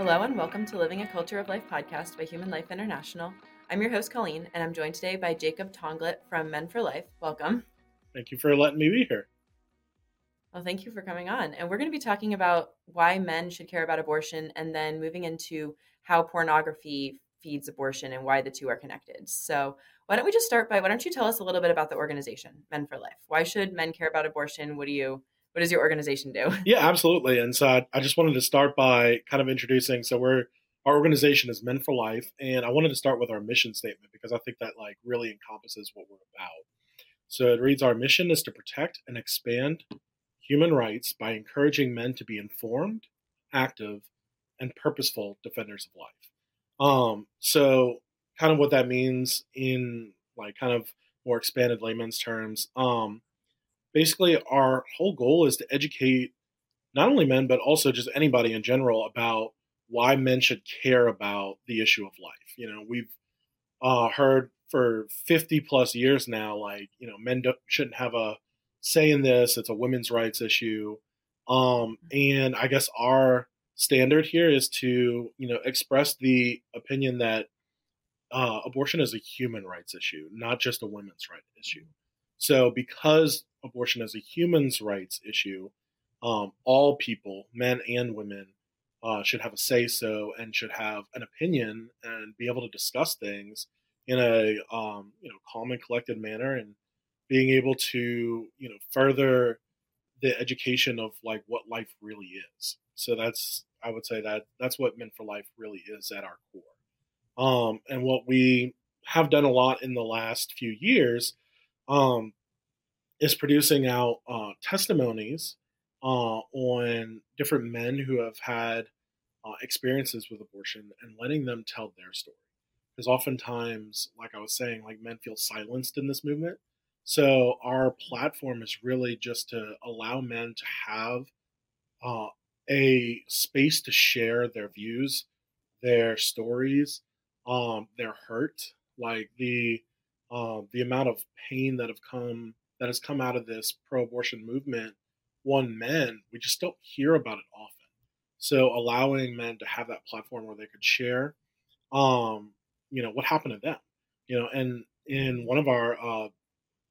Hello, and welcome to Living a Culture of Life podcast by Human Life International. I'm your host, Colleen, and I'm joined today by Jacob Tonglet from Men for Life. Welcome. Thank you for letting me be here. Well, thank you for coming on. And we're going to be talking about why men should care about abortion and then moving into how pornography feeds abortion and why the two are connected. So, why don't we just start by why don't you tell us a little bit about the organization, Men for Life? Why should men care about abortion? What do you what does your organization do? Yeah, absolutely. And so I, I just wanted to start by kind of introducing. So we're our organization is Men for Life, and I wanted to start with our mission statement because I think that like really encompasses what we're about. So it reads: Our mission is to protect and expand human rights by encouraging men to be informed, active, and purposeful defenders of life. Um, so kind of what that means in like kind of more expanded layman's terms. Um, basically our whole goal is to educate not only men but also just anybody in general about why men should care about the issue of life. You know, we've uh, heard for 50 plus years now, like, you know, men shouldn't have a say in this. It's a women's rights issue. Um, and I guess our standard here is to, you know, express the opinion that uh, abortion is a human rights issue, not just a women's right issue. So, because abortion is a human's rights issue, um, all people, men and women, uh, should have a say so and should have an opinion and be able to discuss things in a um, you know calm and collected manner and being able to you know further the education of like what life really is. So that's I would say that that's what Men for Life really is at our core. Um, and what we have done a lot in the last few years um, is producing out uh, testimonies uh, on different men who have had uh, experiences with abortion and letting them tell their story. Because oftentimes, like I was saying, like men feel silenced in this movement. So our platform is really just to allow men to have uh, a space to share their views, their stories, um, their hurt, like the uh, the amount of pain that have come that has come out of this pro-abortion movement one men we just don't hear about it often. So allowing men to have that platform where they could share um you know what happened to them you know and in one of our uh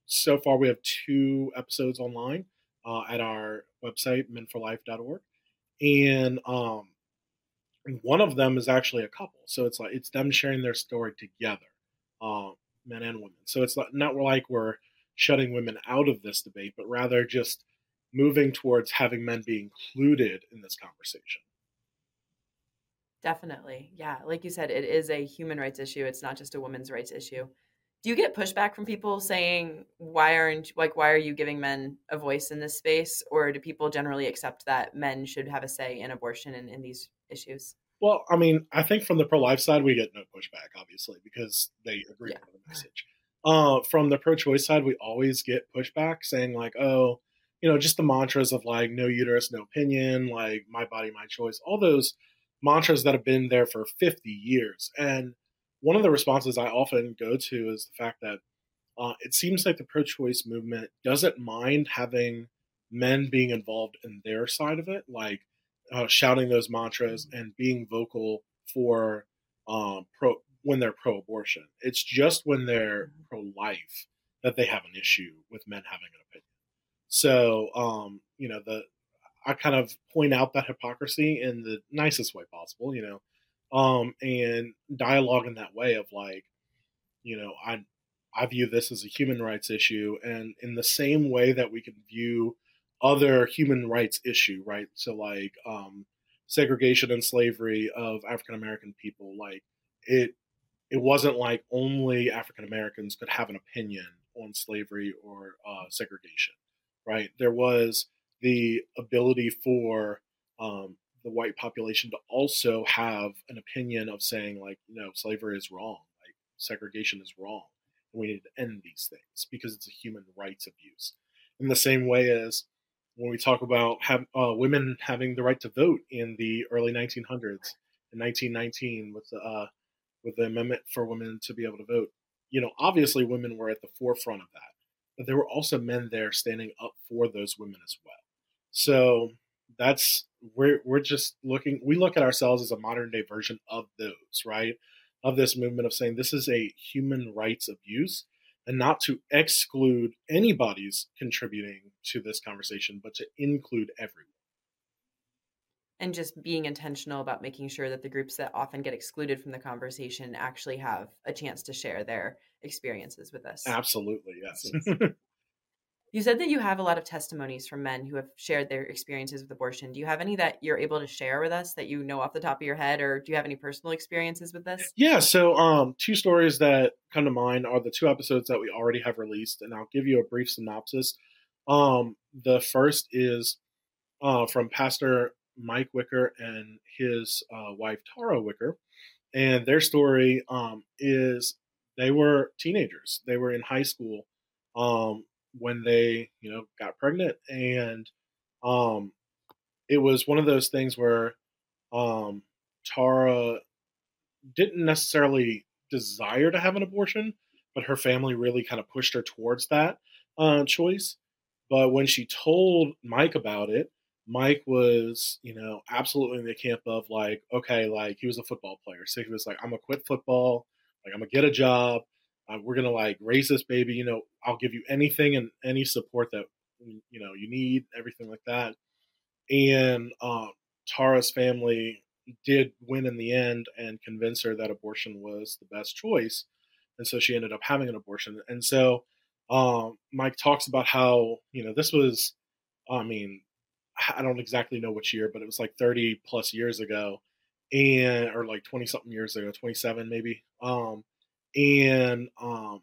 so far we have two episodes online uh, at our website menforlife.org and um one of them is actually a couple. So it's like it's them sharing their story together um men and women. So it's not like we're shutting women out of this debate, but rather just moving towards having men be included in this conversation. Definitely. Yeah. Like you said, it is a human rights issue. It's not just a women's rights issue. Do you get pushback from people saying, why aren't, like, why are you giving men a voice in this space? Or do people generally accept that men should have a say in abortion and in these issues? Well, I mean, I think from the pro life side, we get no pushback, obviously, because they agree yeah. with the message. Uh, from the pro choice side, we always get pushback saying, like, oh, you know, just the mantras of like, no uterus, no opinion, like, my body, my choice, all those mantras that have been there for 50 years. And one of the responses I often go to is the fact that uh, it seems like the pro choice movement doesn't mind having men being involved in their side of it. Like, uh, shouting those mantras and being vocal for um, pro when they're pro-abortion. It's just when they're mm-hmm. pro-life that they have an issue with men having an opinion. So, um, you know, the I kind of point out that hypocrisy in the nicest way possible, you know, um, and dialogue in that way of like, you know, I I view this as a human rights issue, and in the same way that we can view other human rights issue, right? So like um, segregation and slavery of African American people, like it it wasn't like only African Americans could have an opinion on slavery or uh, segregation, right? There was the ability for um, the white population to also have an opinion of saying like, you know, slavery is wrong, like segregation is wrong, and we need to end these things because it's a human rights abuse. In the same way as when we talk about have, uh, women having the right to vote in the early 1900s, in 1919, with the uh, with the amendment for women to be able to vote. You know, obviously, women were at the forefront of that, but there were also men there standing up for those women as well. So that's we're we're just looking. We look at ourselves as a modern day version of those, right? Of this movement of saying this is a human rights abuse, and not to exclude anybody's contributing to this conversation, but to include everyone and just being intentional about making sure that the groups that often get excluded from the conversation actually have a chance to share their experiences with us. Absolutely, yes. You said that you have a lot of testimonies from men who have shared their experiences with abortion. Do you have any that you're able to share with us that you know off the top of your head, or do you have any personal experiences with this? Yeah, so um, two stories that come to mind are the two episodes that we already have released, and I'll give you a brief synopsis. Um, the first is uh, from Pastor Mike Wicker and his uh, wife Tara Wicker, and their story um, is they were teenagers. They were in high school um, when they, you know, got pregnant, and um, it was one of those things where um, Tara didn't necessarily desire to have an abortion, but her family really kind of pushed her towards that uh, choice. But when she told Mike about it, Mike was, you know, absolutely in the camp of like, okay, like he was a football player. So he was like, I'm gonna quit football, like I'm gonna get a job. Uh, we're gonna like raise this baby. You know, I'll give you anything and any support that you know you need, everything like that. And um, Tara's family did win in the end and convince her that abortion was the best choice, and so she ended up having an abortion. And so um, Mike talks about how you know this was, I mean, I don't exactly know which year, but it was like 30 plus years ago, and or like 20 something years ago, 27 maybe. Um, and um,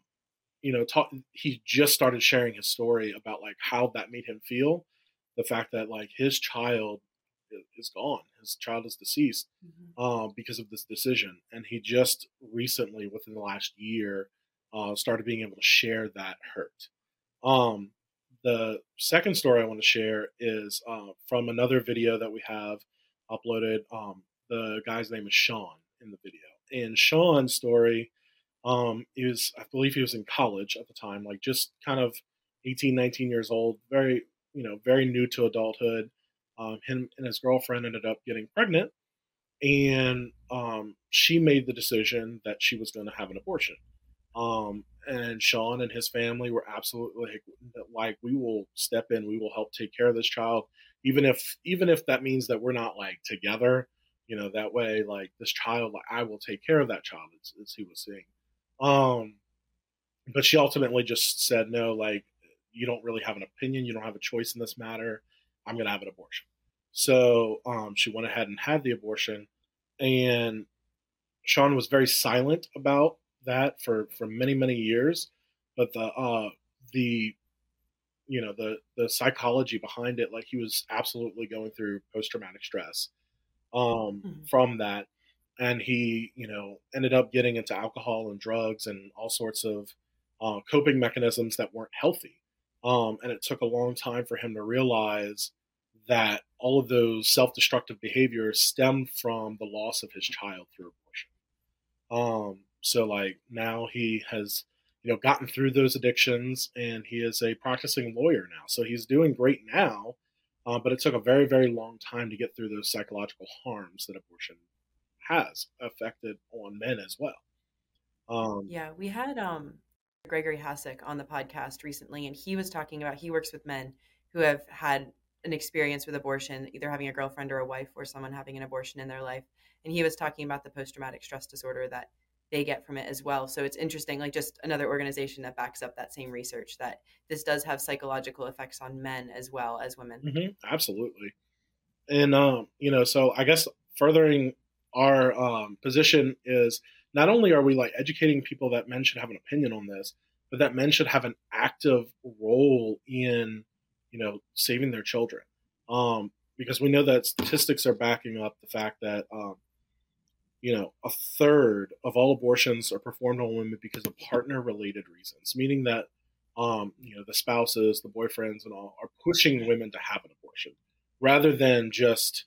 you know, talk, he just started sharing his story about like how that made him feel, the fact that like his child is gone, his child is deceased mm-hmm. um, because of this decision, and he just recently, within the last year, uh, started being able to share that hurt. Um, the second story I want to share is uh, from another video that we have uploaded. Um, the guy's name is Sean in the video. And Sean's story um, is, I believe he was in college at the time, like just kind of 18, 19 years old, very, you know, very new to adulthood. Um, him and his girlfriend ended up getting pregnant, and um, she made the decision that she was going to have an abortion. Um, and Sean and his family were absolutely like, like, we will step in, we will help take care of this child, even if even if that means that we're not like together, you know, that way like this child, like I will take care of that child, as he was saying. Um, but she ultimately just said no, like you don't really have an opinion, you don't have a choice in this matter. I'm gonna have an abortion. So um, she went ahead and had the abortion, and Sean was very silent about that for for many many years, but the uh, the you know the the psychology behind it, like he was absolutely going through post traumatic stress um, mm-hmm. from that, and he you know ended up getting into alcohol and drugs and all sorts of uh, coping mechanisms that weren't healthy, um, and it took a long time for him to realize that all of those self-destructive behaviors stemmed from the loss of his child through abortion. Um, so like now he has you know gotten through those addictions and he is a practicing lawyer now. So he's doing great now, uh, but it took a very very long time to get through those psychological harms that abortion has affected on men as well. Um, yeah, we had um, Gregory Hasek on the podcast recently, and he was talking about he works with men who have had an experience with abortion, either having a girlfriend or a wife or someone having an abortion in their life. And he was talking about the post traumatic stress disorder that they get from it as well. So it's interesting, like just another organization that backs up that same research that this does have psychological effects on men as well as women. Mm-hmm, absolutely. And, um, you know, so I guess furthering our um, position is not only are we like educating people that men should have an opinion on this, but that men should have an active role in, you know, saving their children. Um, because we know that statistics are backing up the fact that um, you know, a third of all abortions are performed on women because of partner related reasons, meaning that, um, you know, the spouses, the boyfriends, and all are pushing women to have an abortion rather than just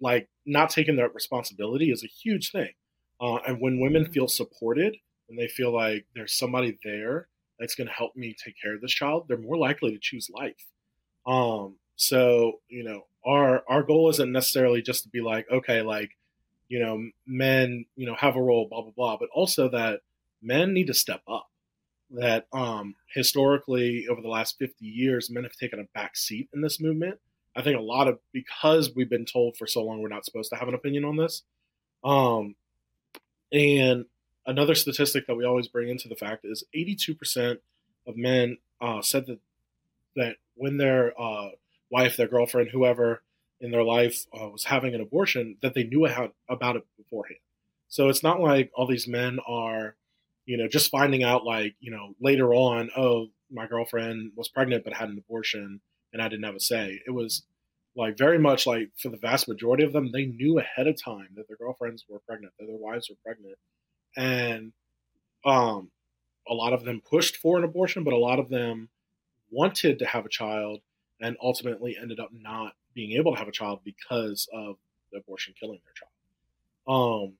like not taking that responsibility is a huge thing. Uh, and when women feel supported, and they feel like there's somebody there that's going to help me take care of this child, they're more likely to choose life. Um, so, you know, our our goal isn't necessarily just to be like, okay, like, you know, men, you know, have a role, blah blah blah, but also that men need to step up. That um, historically, over the last 50 years, men have taken a back seat in this movement. I think a lot of because we've been told for so long we're not supposed to have an opinion on this. Um, and another statistic that we always bring into the fact is 82% of men uh, said that that when their uh, wife, their girlfriend, whoever in their life uh, was having an abortion, that they knew about it beforehand. So it's not like all these men are, you know, just finding out like, you know, later on, oh, my girlfriend was pregnant but had an abortion and I didn't have a say. It was like very much like for the vast majority of them, they knew ahead of time that their girlfriends were pregnant, that their wives were pregnant, and um, a lot of them pushed for an abortion, but a lot of them wanted to have a child and ultimately ended up not being able to have a child because of the abortion killing their child. Um,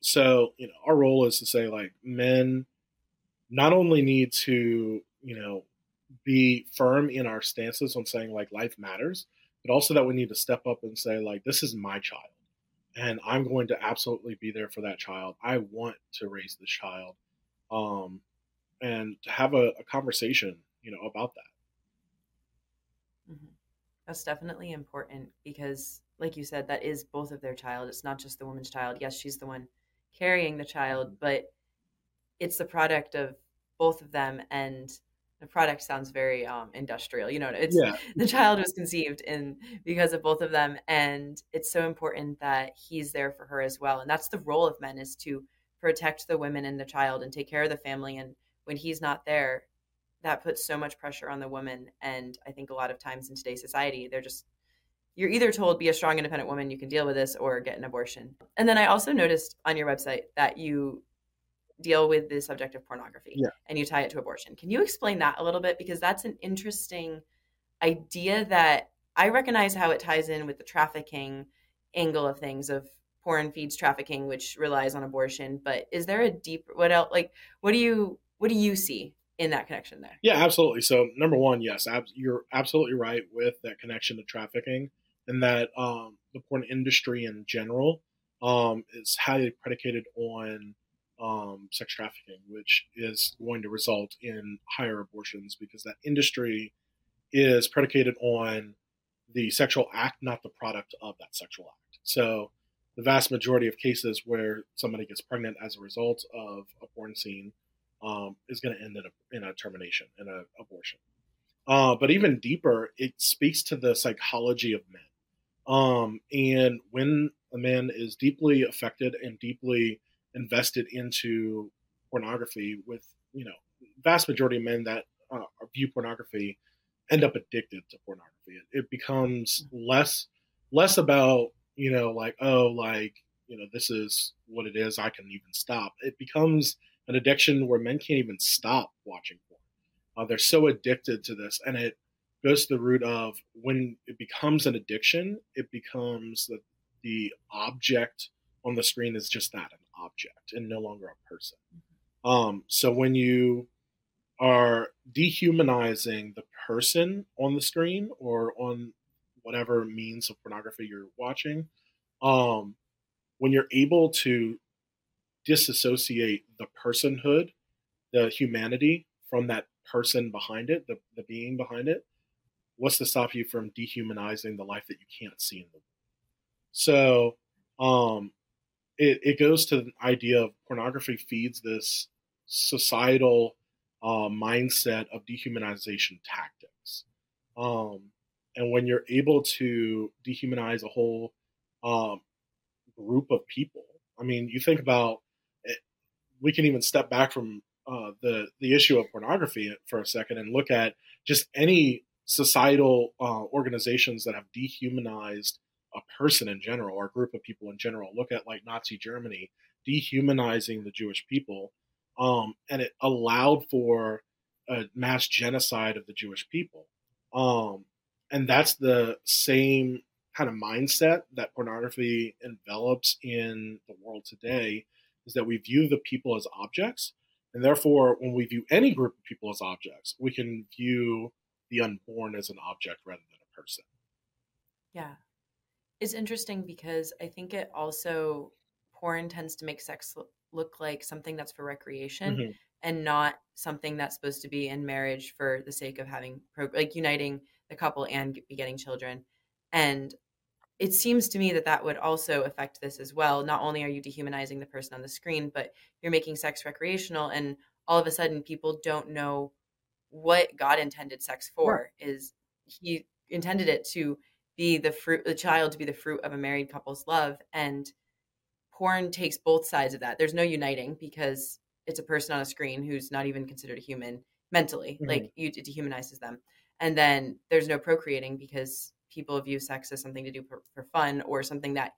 so you know, our role is to say like men not only need to you know be firm in our stances on saying like life matters, but also that we need to step up and say like this is my child and i'm going to absolutely be there for that child. I want to raise this child um, and to have a, a, conversation you know about that. Mm-hmm. that's definitely important because like you said that is both of their child. It's not just the woman's child. Yes she's the one carrying the child but it's the product of both of them and the product sounds very um, industrial. You know, it's yeah. the child was conceived in because of both of them, and it's so important that he's there for her as well. And that's the role of men is to protect the women and the child and take care of the family. And when he's not there, that puts so much pressure on the woman. And I think a lot of times in today's society, they're just you're either told be a strong independent woman you can deal with this or get an abortion and then i also noticed on your website that you deal with the subject of pornography yeah. and you tie it to abortion. Can you explain that a little bit? Because that's an interesting idea that I recognize how it ties in with the trafficking angle of things of porn feeds trafficking, which relies on abortion. But is there a deep what else like what do you what do you see in that connection there? Yeah, absolutely. So number one, yes, ab- you're absolutely right with that connection to trafficking and that um, the porn industry in general um, is highly predicated on um, sex trafficking, which is going to result in higher abortions because that industry is predicated on the sexual act, not the product of that sexual act. So, the vast majority of cases where somebody gets pregnant as a result of a porn scene um, is going to end in a, in a termination, in an abortion. Uh, but even deeper, it speaks to the psychology of men. Um, and when a man is deeply affected and deeply invested into pornography with you know vast majority of men that uh, view pornography end up addicted to pornography. It, it, becomes less less about you know like oh like you know this is what it is i can even stop. It becomes an addiction where men can't even stop watching porn. Uh, they're so addicted to this and it goes to the root of when it becomes an addiction it becomes the, the object on the screen is just that an object and no longer a person. Um, so when you are dehumanizing the person on the screen or on whatever means of pornography you're watching, um, when you're able to disassociate the personhood, the humanity from that person behind it, the, the being behind it, what's to stop you from dehumanizing the life that you can't see in the world? So, um, it, it goes to the idea of pornography feeds this societal uh, mindset of dehumanization tactics. Um, and when you're able to dehumanize a whole um, group of people, I mean, you think about it, we can even step back from uh, the the issue of pornography for a second and look at just any societal uh, organizations that have dehumanized a person in general or a group of people in general. Look at like Nazi Germany dehumanizing the Jewish people, um, and it allowed for a mass genocide of the Jewish people. Um, and that's the same kind of mindset that pornography envelops in the world today is that we view the people as objects. And therefore, when we view any group of people as objects, we can view the unborn as an object rather than a person. Yeah. It's interesting because I think it also porn tends to make sex look like something that's for recreation mm-hmm. and not something that's supposed to be in marriage for the sake of having pro- like uniting the couple and be getting children. And it seems to me that that would also affect this as well. Not only are you dehumanizing the person on the screen, but you're making sex recreational and all of a sudden people don't know what God intended sex for yeah. is he intended it to be the fruit the child to be the fruit of a married couple's love and porn takes both sides of that. There's no uniting because it's a person on a screen who's not even considered a human mentally mm-hmm. like you it dehumanizes them. And then there's no procreating because people view sex as something to do for, for fun or something that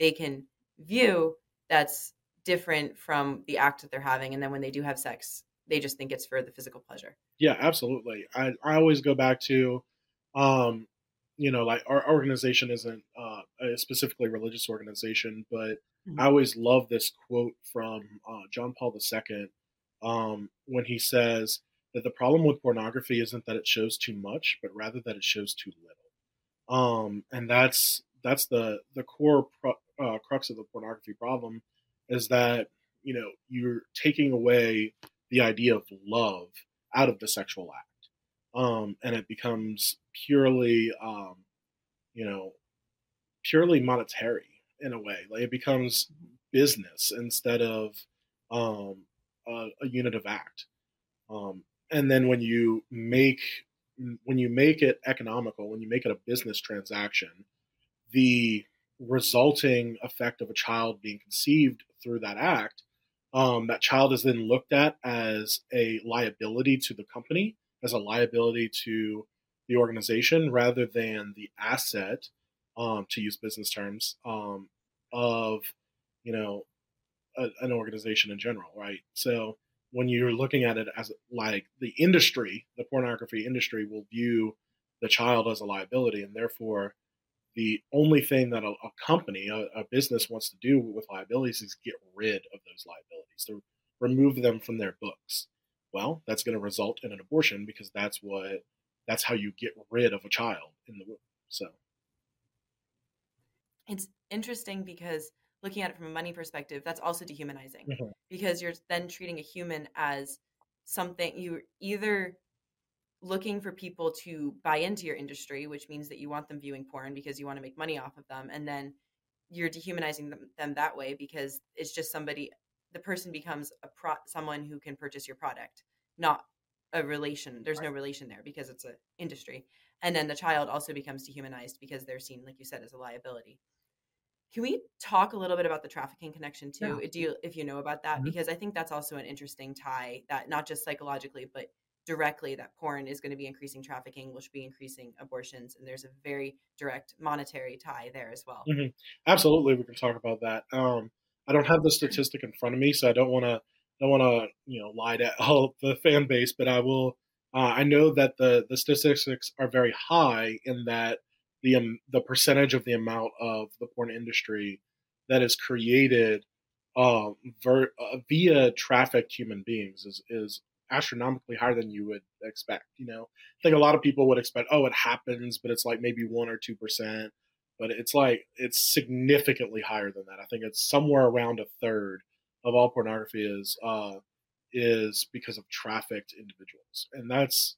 they can view that's different from the act that they're having. And then when they do have sex they just think it's for the physical pleasure. Yeah absolutely. I, I always go back to um, you know, like our organization isn't uh, a specifically religious organization, but mm-hmm. I always love this quote from uh, John Paul II um, when he says that the problem with pornography isn't that it shows too much, but rather that it shows too little. Um, and that's that's the the core pro, uh, crux of the pornography problem is that you know you're taking away the idea of love out of the sexual act um, and it becomes purely, um, you know, purely monetary in a way. Like it becomes business instead of um, a, a, unitive act. Um, and then when you make when you make it economical, when you make it a business transaction, the resulting effect of a child being conceived through that act, um, that child is then looked at as a liability to the company as a liability to the organization rather than the asset, um, to use business terms, um, of you know a, an organization in general, right? So when you're looking at it as like the industry, the pornography industry will view the child as a liability, and therefore the only thing that a, a company, a, a, business wants to do with liabilities is get rid of those liabilities, to remove them from their books well, that's going to result in an abortion because that's what that's how you get rid of a child in the womb. So it's interesting because looking at it from a money perspective, that's also dehumanizing mm-hmm. because you're then treating a human as something you're either looking for people to buy into your industry, which means that you want them viewing porn because you want to make money off of them, and then you're dehumanizing them, them that way because it's just somebody the person becomes a pro someone who can purchase your product not a relation there's no relation there because it's an industry. And then the child also becomes dehumanized because they're seen like you said as a liability. Can we talk a little bit about the trafficking connection too? Yeah. do you if you know about that? Mm-hmm. because i think that's also an interesting tie that not just psychologically but directly that porn is going to be increasing trafficking which will be increasing abortions and there's a very direct monetary tie there as well. Mm-hmm. absolutely we can talk about that. Um, I don't have the statistic in front of me, so I don't want to don't want to you know lie to all the fan base, but I will. Uh, I know that the the statistics are very high in that the um, the percentage of the amount of the porn industry that is created uh, ver, uh, via trafficked human beings is is astronomically higher than you would expect. You know, I think a lot of people would expect, oh, it happens, but it's like maybe one or two percent but it's like it's significantly higher than that. I think it's somewhere around a third of all pornography is uh, is because of trafficked individuals, and that's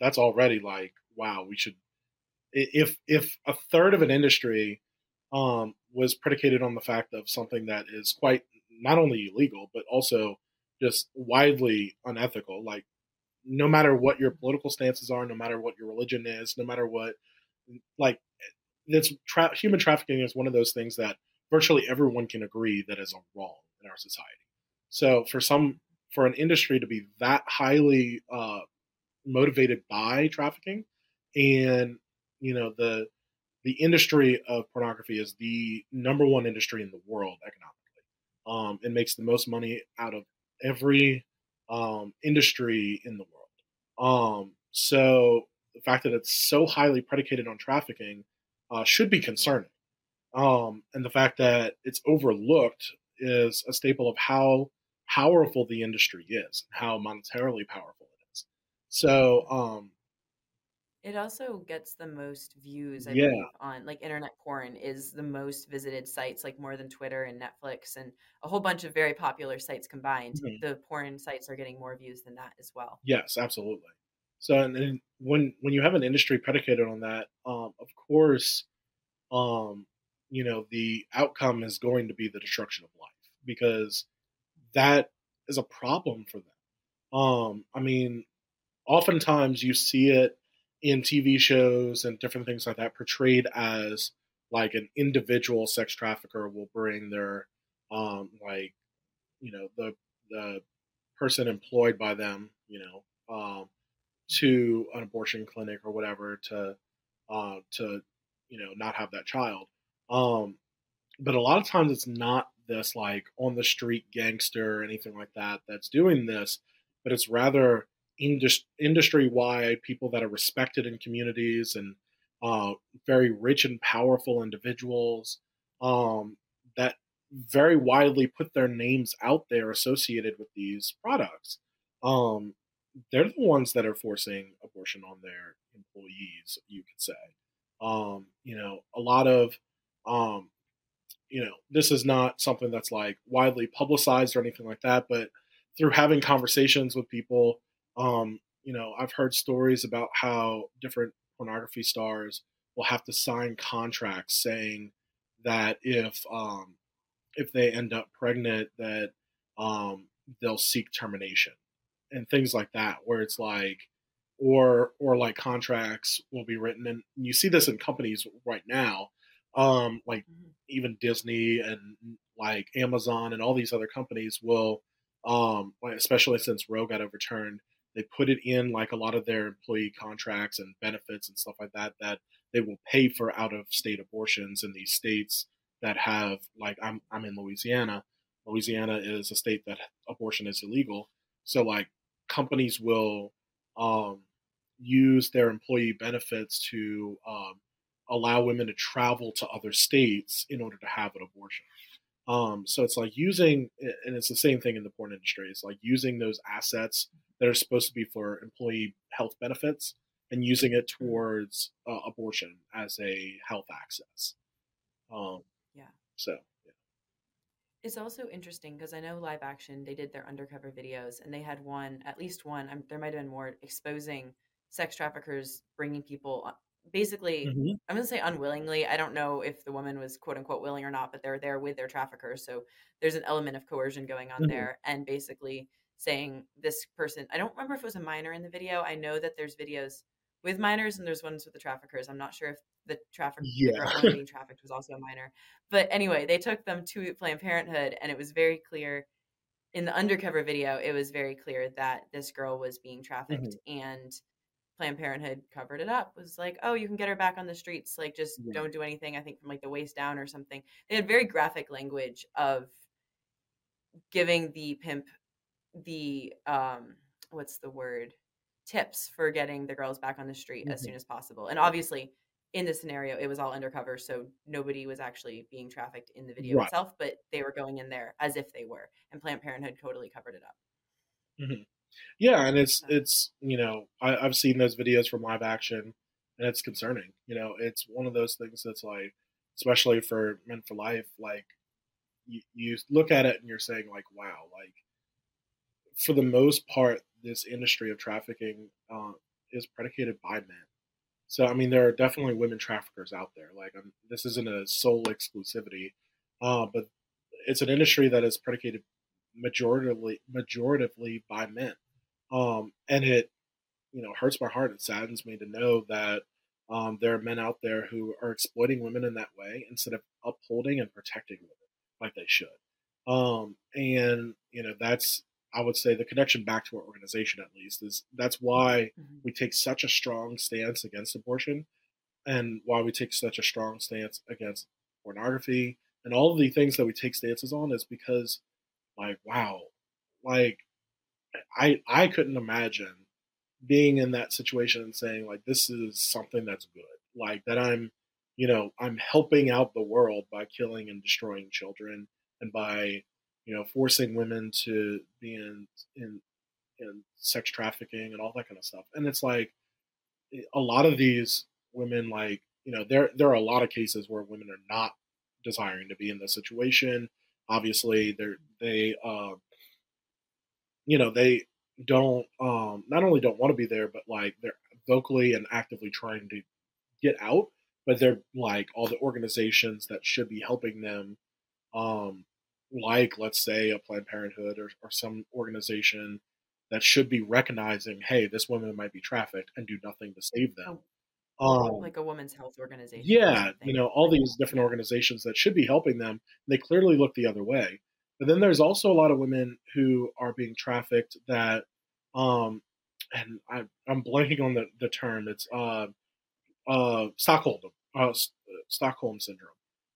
that's already like wow. We should if if a third of an industry um, was predicated on the fact of something that is quite not only illegal but also just widely unethical, like no matter what your political stances are, no matter what your religion is, no matter what like it's tra- human trafficking is one of those things that virtually everyone can agree that is a wrong in our society. So for some, for an industry to be that highly uh, motivated by trafficking, and you know the the industry of pornography is the number one industry in the world economically. Um, it makes the most money out of every um, industry in the world. Um, so the fact that it's so highly predicated on trafficking uh, should be concerning. Um, and the fact that it's overlooked is a staple of how powerful the industry is, how monetarily powerful it is. So, um, It also gets the most views, I Yeah. believe, on like internet porn is the most visited sites, like more than Twitter and Netflix and a whole bunch of very popular sites combined. Mhm. The porn sites are getting more views than that as well. Yes, absolutely. So, and, when when you have an industry predicated on that, um, of course, um, you know, the outcome is going to be the destruction of life because that is a problem for them. Um, I mean, oftentimes you see it in TV shows and different things like that portrayed as like an individual sex trafficker will bring their um like you know the the person employed by them you know um to an abortion clinic or whatever to uh to you know not have that child um but a lot of times it's not this like on the street gangster or anything like that that's doing this but it's rather industry wide people that are respected in communities and uh, very rich and powerful individuals um, that very widely put their names out there associated with these products. Um, they're the ones that are forcing abortion on their employees, you could say. Um, you know, a lot of, um, you know, this is not something that's like widely publicized or anything like that, but through having conversations with people, um, you know, I've heard stories about how different pornography stars will have to sign contracts saying that if um, if they end up pregnant, that um, they'll seek termination and things like that, where it's like, or or like contracts will be written, and you see this in companies right now, um, like mm-hmm. even Disney and like Amazon and all these other companies will, um, especially since Roe got overturned, they put it in like a lot of their employee contracts and benefits and stuff like that that they will pay for out of state abortions in these states that have like I'm I'm in Louisiana. Louisiana is a state that abortion is illegal. So like companies will um, use their employee benefits to um, allow women to travel to other states in order to have an abortion. Um, so it's like using, and it's the same thing in the porn industry. It's like using those assets that are supposed to be for employee health benefits and using it towards uh, abortion as a health access. Um, yeah. So. It's also interesting because I know live action, they did their undercover videos and they had one, at least one, I'm, there might have been more, exposing sex traffickers bringing people basically mm-hmm. i'm going to say unwillingly i don't know if the woman was quote unquote willing or not but they're there with their traffickers so there's an element of coercion going on mm-hmm. there and basically saying this person i don't remember if it was a minor in the video i know that there's videos with minors and there's ones with the traffickers i'm not sure if the traffic yeah. the being trafficked was also a minor but anyway they took them to planned parenthood and it was very clear in the undercover video it was very clear that this girl was being trafficked mm-hmm. and Planned Parenthood covered it up. Was like, oh, you can get her back on the streets. Like, just yeah. don't do anything. I think from like the waist down or something. They had very graphic language of giving the pimp the um what's the word tips for getting the girls back on the street mm-hmm. as soon as possible. And obviously, in this scenario, it was all undercover, so nobody was actually being trafficked in the video right. itself, but they were going in there as if they were, and Planned Parenthood totally covered it up. Mm-hmm. Yeah, and it's it's you know I, I've seen those videos from live action, and it's concerning. You know, it's one of those things that's like, especially for Men for Life, like you, you look at it and you're saying like, wow, like for the most part, this industry of trafficking uh, is predicated by men. So I mean, there are definitely women traffickers out there. Like, I'm, this isn't a sole exclusivity, uh, but it's an industry that is predicated majoritively majoritively by men. Um, and it, you know, hurts my heart. It saddens me to know that um, there are men out there who are exploiting women in that way instead of upholding and protecting women like they should. Um, and you know, that's I would say the connection back to our organization at least is that's why mm-hmm. we take such a strong stance against abortion and why we take such a strong stance against pornography and all of the things that we take stances on is because like wow like I I couldn't imagine being in that situation and saying like this is something that's good, like that I'm, you know, I'm helping out the world by killing and destroying children and by, you know, forcing women to be in in in sex trafficking and all that kind of stuff. And it's like a lot of these women, like you know, there there are a lot of cases where women are not desiring to be in this situation. Obviously, they're they uh, you know they don't um, not only don't want to be there, but like they're vocally and actively trying to get out. But they're like all the organizations that should be helping them, um, like let's say a Planned Parenthood or, or some organization that should be recognizing, hey, this woman might be trafficked and do nothing to save them. Oh, um, like a women's health organization. Yeah, you know, all these different organizations that should be helping them, they clearly look the other way. But then there's also a lot of women who are being trafficked that, um, and I, I'm blanking on the, the term. It's uh, uh, Stockholm, uh, Stockholm syndrome.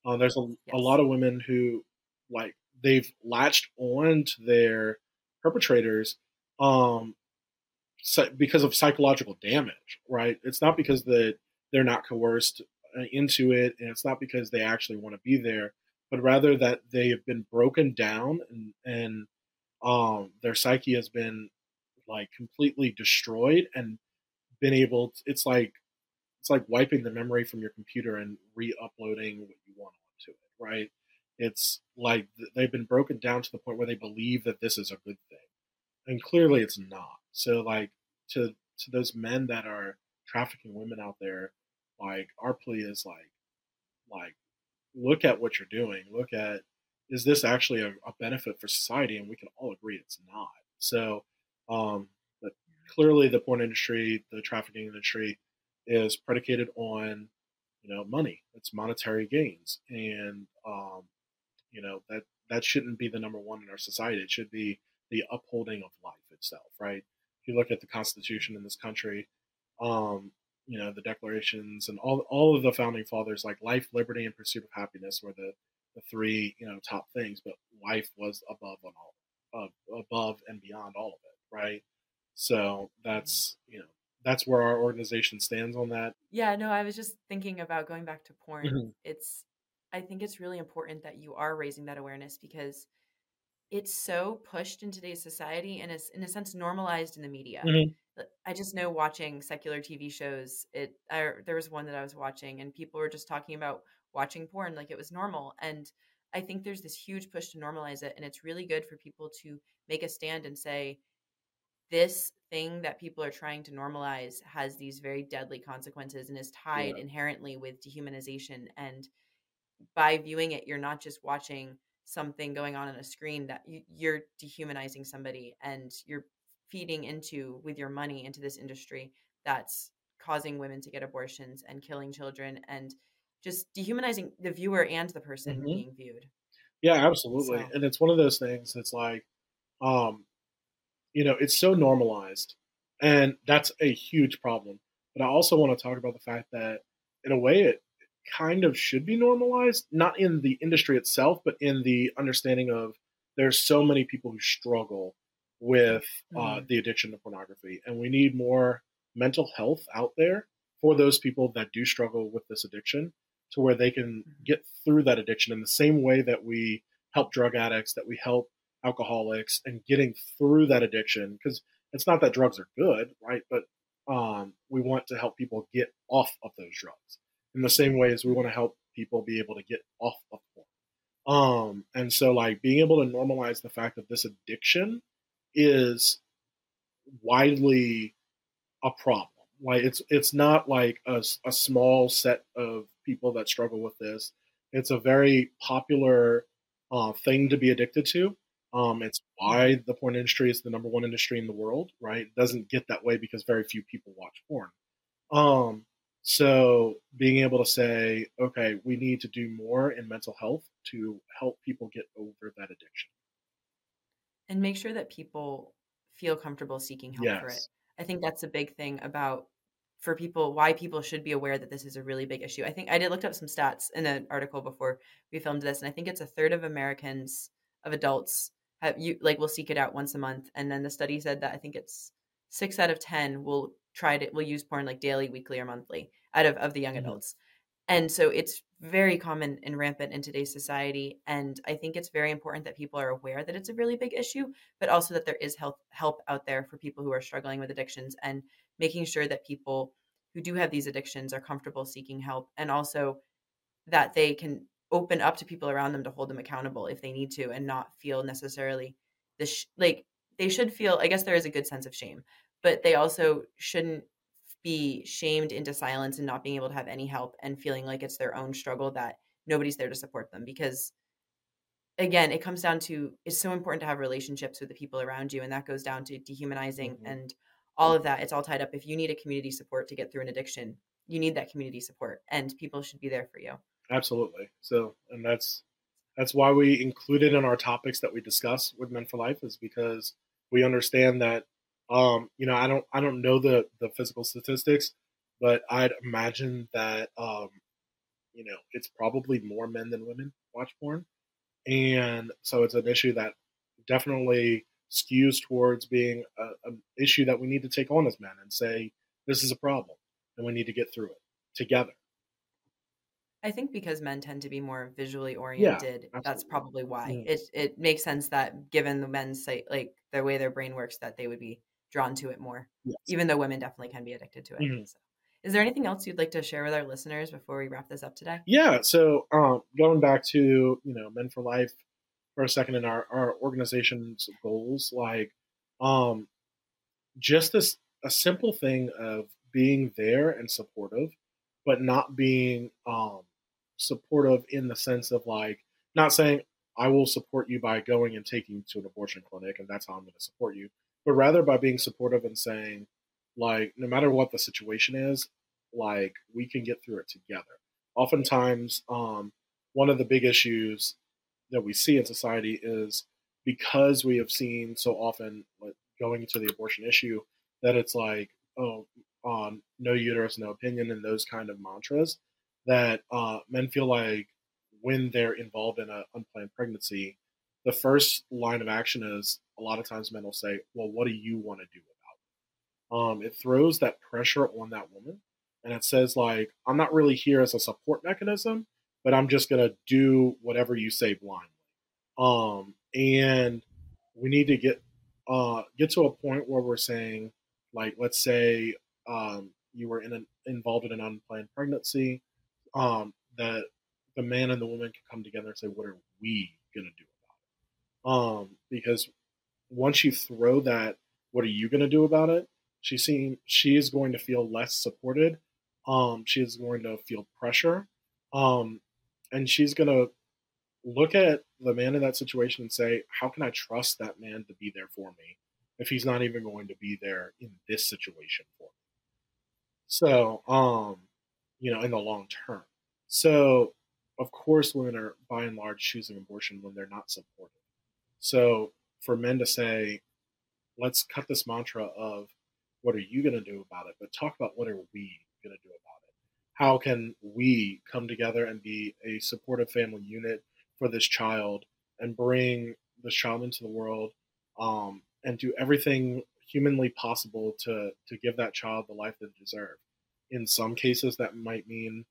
Uh, there's a, yes. a lot of women who, like, they've latched on to their perpetrators um, because of psychological damage, right? It's not because that they're not coerced uh, into it, and it's not because they actually want to be there but rather that they have been broken down and, and um, their psyche has been like completely destroyed and been able to, it's like it's like wiping the memory from your computer and re-uploading what you want onto it right it's like they've been broken down to the point where they believe that this is a good thing and clearly it's not so like to to those men that are trafficking women out there like our plea is like like look at what you're doing. Look at is this actually a, a benefit for society? And we can all agree it's not. So, um, but clearly, the porn industry, the trafficking industry, is predicated on you know money. It's monetary gains, and um, you know that that shouldn't be the number one in our society. It should be the upholding of life itself, right? If you look at the Constitution in this country, um, you know the declarations and all all of the founding fathers like life liberty and pursuit of happiness were the the three you know top things but life was above on all uh, above and beyond all of it right so that's you know that's where our organization stands on that yeah no i was just thinking about going back to porn mm-hmm. it's i think it's really important that you are raising that awareness because it's so pushed in today's society and it's in a sense normalized in the media mm-hmm. I just know watching secular TV shows, it I, there was one that I was watching and people were just talking about watching porn like it was normal and I think there's this huge push to normalize it and it's really good for people to make a stand and say this thing that people are trying to normalize has these very deadly consequences and is tied yeah. inherently with dehumanization and by viewing it you're not just watching something going on on a screen that you, you're dehumanizing somebody and you're feeding into with your money into this industry that's causing women to get abortions and killing children and just dehumanizing the viewer and the person mm-hmm. being viewed. Yeah, absolutely. So. And it's one of those things that's like, um, you know, it's so normalized, and that's a huge problem. But I also want to talk about the fact that, in a way, it kind of should be normalized, not in the industry itself, but in the understanding of there's so many people who struggle with uh, mm-hmm. the addiction to pornography, and we need more mental health out there for those people that do struggle with this addiction, to where they can mm-hmm. get through that addiction in the same way that we help drug addicts, that we help alcoholics, and getting through that addiction. Because it's not that drugs are good, right? But um, we want to help people get off of those drugs in the same way as we want to help people be able to get off of porn. Um, and so like being able to normalize the fact that this addiction is widely a problem. Like it's it's not like a, a small set of people that struggle with this. It's a very popular uh, thing to be addicted to. Um, it's why the porn industry is the number one industry in the world, right? It doesn't get that way because very few people watch porn. Um, so being able to say, okay, we need to do more in mental health to help people get over that addiction and make sure that people feel comfortable seeking help yes. for it. I think that's a big thing about for people why people should be aware that this is a really big issue. I think I did looked up some stats in an article before we filmed this, and I think it's a third of Americans of adults have you like will seek it out once a month, and then the study said that I think it's six out of ten will try to will use porn like daily, weekly, or monthly out of of the young mm-hmm. adults. And so it's very common and rampant in today's society. And I think it's very important that people are aware that it's a really big issue, but also that there is help help out there for people who are struggling with addictions and making sure that people who do have these addictions are comfortable seeking help and also that they can open up to people around them to hold them accountable if they need to and not feel necessarily this sh- like they should feel i guess there is a good sense of shame but they also shouldn't be shamed into silence and not being able to have any help and feeling like it's their own struggle that nobody's there to support them because again it comes down to it's so important to have relationships with the people around you and that goes down to dehumanizing mm-hmm. and all of that it's all tied up. If you need a community support to get through an addiction you need that community support and people should be there for you. Absolutely. So and that's that's why we included in our topics that we discuss with men for life is because we understand that um, you know i don't i don't know the the physical statistics but i'd imagine that um, you know it's probably more men than women watch porn and so it's an issue that definitely skews towards being an issue that we need to take on as men and say this is a problem and we need to get through it together I think because men tend to be more visually oriented, yeah, that's probably why. Yeah. It it makes sense that given the men's say like the way their brain works, that they would be drawn to it more. Yes. Even though women definitely can be addicted to it. Mm-hmm. So. Is there anything else you'd like to share with our listeners before we wrap this up today? Yeah. So um, going back to you know Men for Life for a second in our our organization's goals, like um, just this a simple thing of being there and supportive, but not being um, supportive in the sense of like not saying I will support you by going and taking you to an abortion clinic and that's how I'm going to support you, but rather by being supportive and saying like no matter what the situation is like we can get through it together. Oftentimes um, one of the big issues that we see in society is because we have seen so often like, going to the abortion issue that it's like oh um, no uterus no opinion and those kind of mantras that uh, men feel like when they're involved in an unplanned pregnancy the first line of action is a lot of times men will say well what do you want to do about it? um, it throws that pressure on that woman and it says like i'm not really here as a support mechanism but i'm just to do whatever you say blindly um, and we need to get uh, get to a point where we're saying like let's say um, you were in an, involved in an unplanned pregnancy um, that the man and the woman can come together and say what are we to do um, because once you throw that what are you going to do about it she seem she is going to feel less supported. Um, she is going to feel pressure, um, and she's going to look at the man in that situation and say, "How can I trust that man to be there for me if he's not even going to be there in this situation for me?" So, um, you know, in the long term. So, of course, women are by and large choosing abortion when they're not supported. So, for men to say, let's cut this mantra of what are you going to do about it? But talk about what are we going to do about it? How can we come together and be a supportive family unit for this child and bring this child into the world um, and do everything humanly possible to to give that child the life they deserve. In some cases, that might mean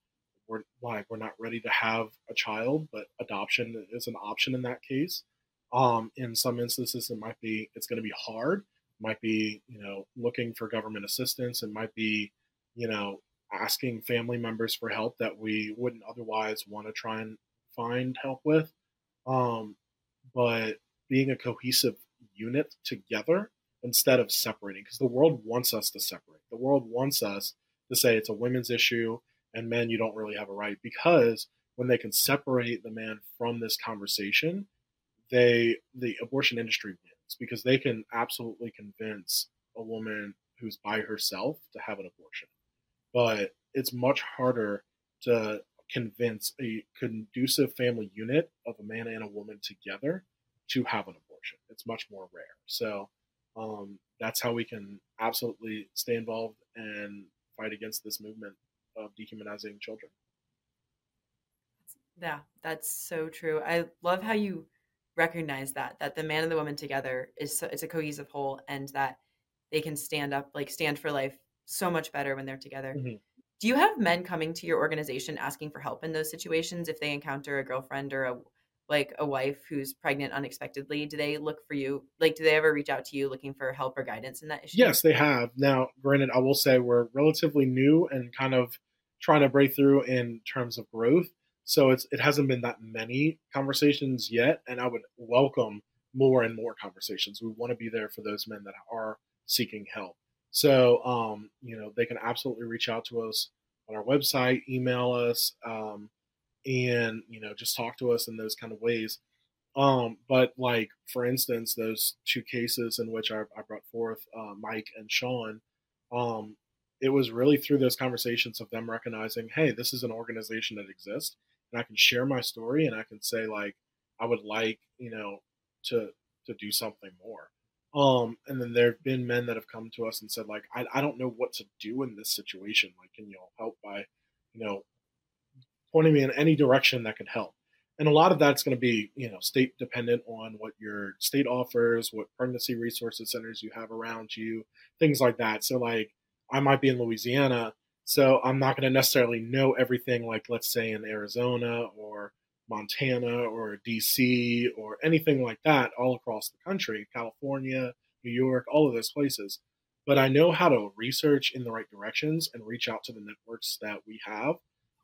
we're like we're not ready to have a child, but adoption is an option in that case. Um, in some instances, it might be it's going to be hard, might be you know looking for government assistance It might be you know asking family members for help that we wouldn't otherwise want to try and find help with. Um, but being a cohesive unit together instead of separating because the world wants us to separate. The world wants us to say it's a women's issue and men you don't really have a right because when they can separate the man from this conversation they the abortion industry wins because they can absolutely convince a woman who's by herself to have an abortion. But it's much harder to convince a conducive family unit of a man and a woman together to have an abortion. It's much more rare. So um, that's how we can absolutely stay involved and fight against this movement of dehumanizing children. Yeah, that's so true. I love how you recognize that that the man and the woman together is it's a cohesive whole and that they can stand up like stand for life so much better when they're together mm-hmm. do you have men coming to your organization asking for help in those situations if they encounter a girlfriend or a like a wife who's pregnant unexpectedly, do they look for you? Like, do they ever reach out to you looking for help or guidance in that issue? Yes, they have. Now, granted, I will say we're relatively new and kind of trying to break through in terms of growth. So it's it hasn't been that many conversations yet, and I would welcome more and more conversations. We want to be there for those men that are seeking help. So, um, you know, they can absolutely reach out to us on our website, email us, um, and you know, just talk to us in those kind of ways. Um, but like for instance, those two cases in which I, I brought forth, uh, Mike and Sean, um, it was really through those conversations of them recognizing, hey, this is an organization that exists, and I can share my story, and I can say like, I would like, you know, to to do something more. Um, and then there have been men that have come to us and said, like, I, I don't know what to do in this situation. Like, can you help by, you know, pointing me in any direction that can help? And a lot of that's going to be, you know, state dependent on what your state offers, what pregnancy resources centers you have around you, things like that. So, like, I might be in Louisiana, so I'm not going to necessarily know everything, like, let's say in Arizona or Montana or DC or anything like that all across the country, California, New York, all of those places. But I know how to research in the right directions and reach out to the networks that we have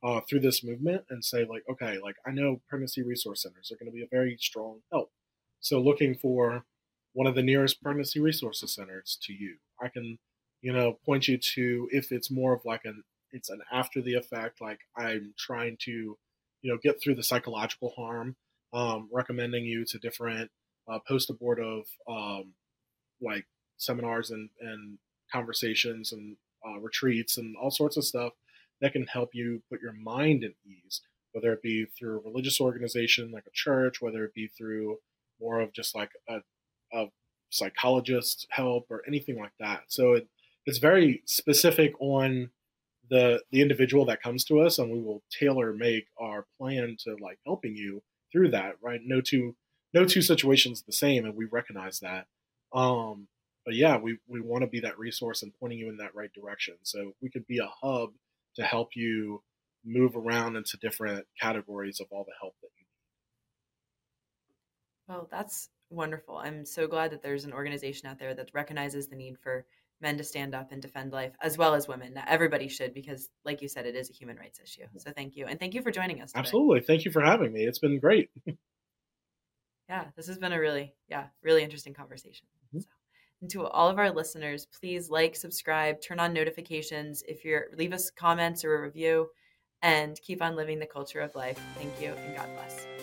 uh, through this movement and say, like, okay, like I know pregnancy resource centers are going to be a very strong help. So looking for one of the nearest pregnancy resources centers to you, I can, you know, point you to if it's more of like an it's an after the effect, like I'm trying to you know get through the psychological harm um, recommending you to different uh, post abortive um, like seminars and, and conversations and uh, retreats and all sorts of stuff that can help you put your mind at ease whether it be through a religious organization like a church whether it be through more of just like a, a psychologist help or anything like that. So it, it's very specific on the the individual that comes to us and we will tailor make our plan to like helping you through that right? No two no two situations the same and we recognize that. Um but yeah we we want to be that resource and pointing you in that right direction. So we could be a hub to help you move around into different categories of all the help that you need. Well that's wonderful. I'm so glad that there's an organization out there that recognizes the need for men to stand up and defend life as well as women. Everybody should because, like you said, it is a human rights issue. So thank you. And thank you for joining us. Today. Absolutely. Thank you for having me. It's been great. yeah, this has been a really, yeah, really interesting conversation. Mm-hmm. So, and to all of our listeners, please like, subscribe, turn on notifications. If you're, leave us comments or a review and keep on living the culture of life. Thank you and God bless.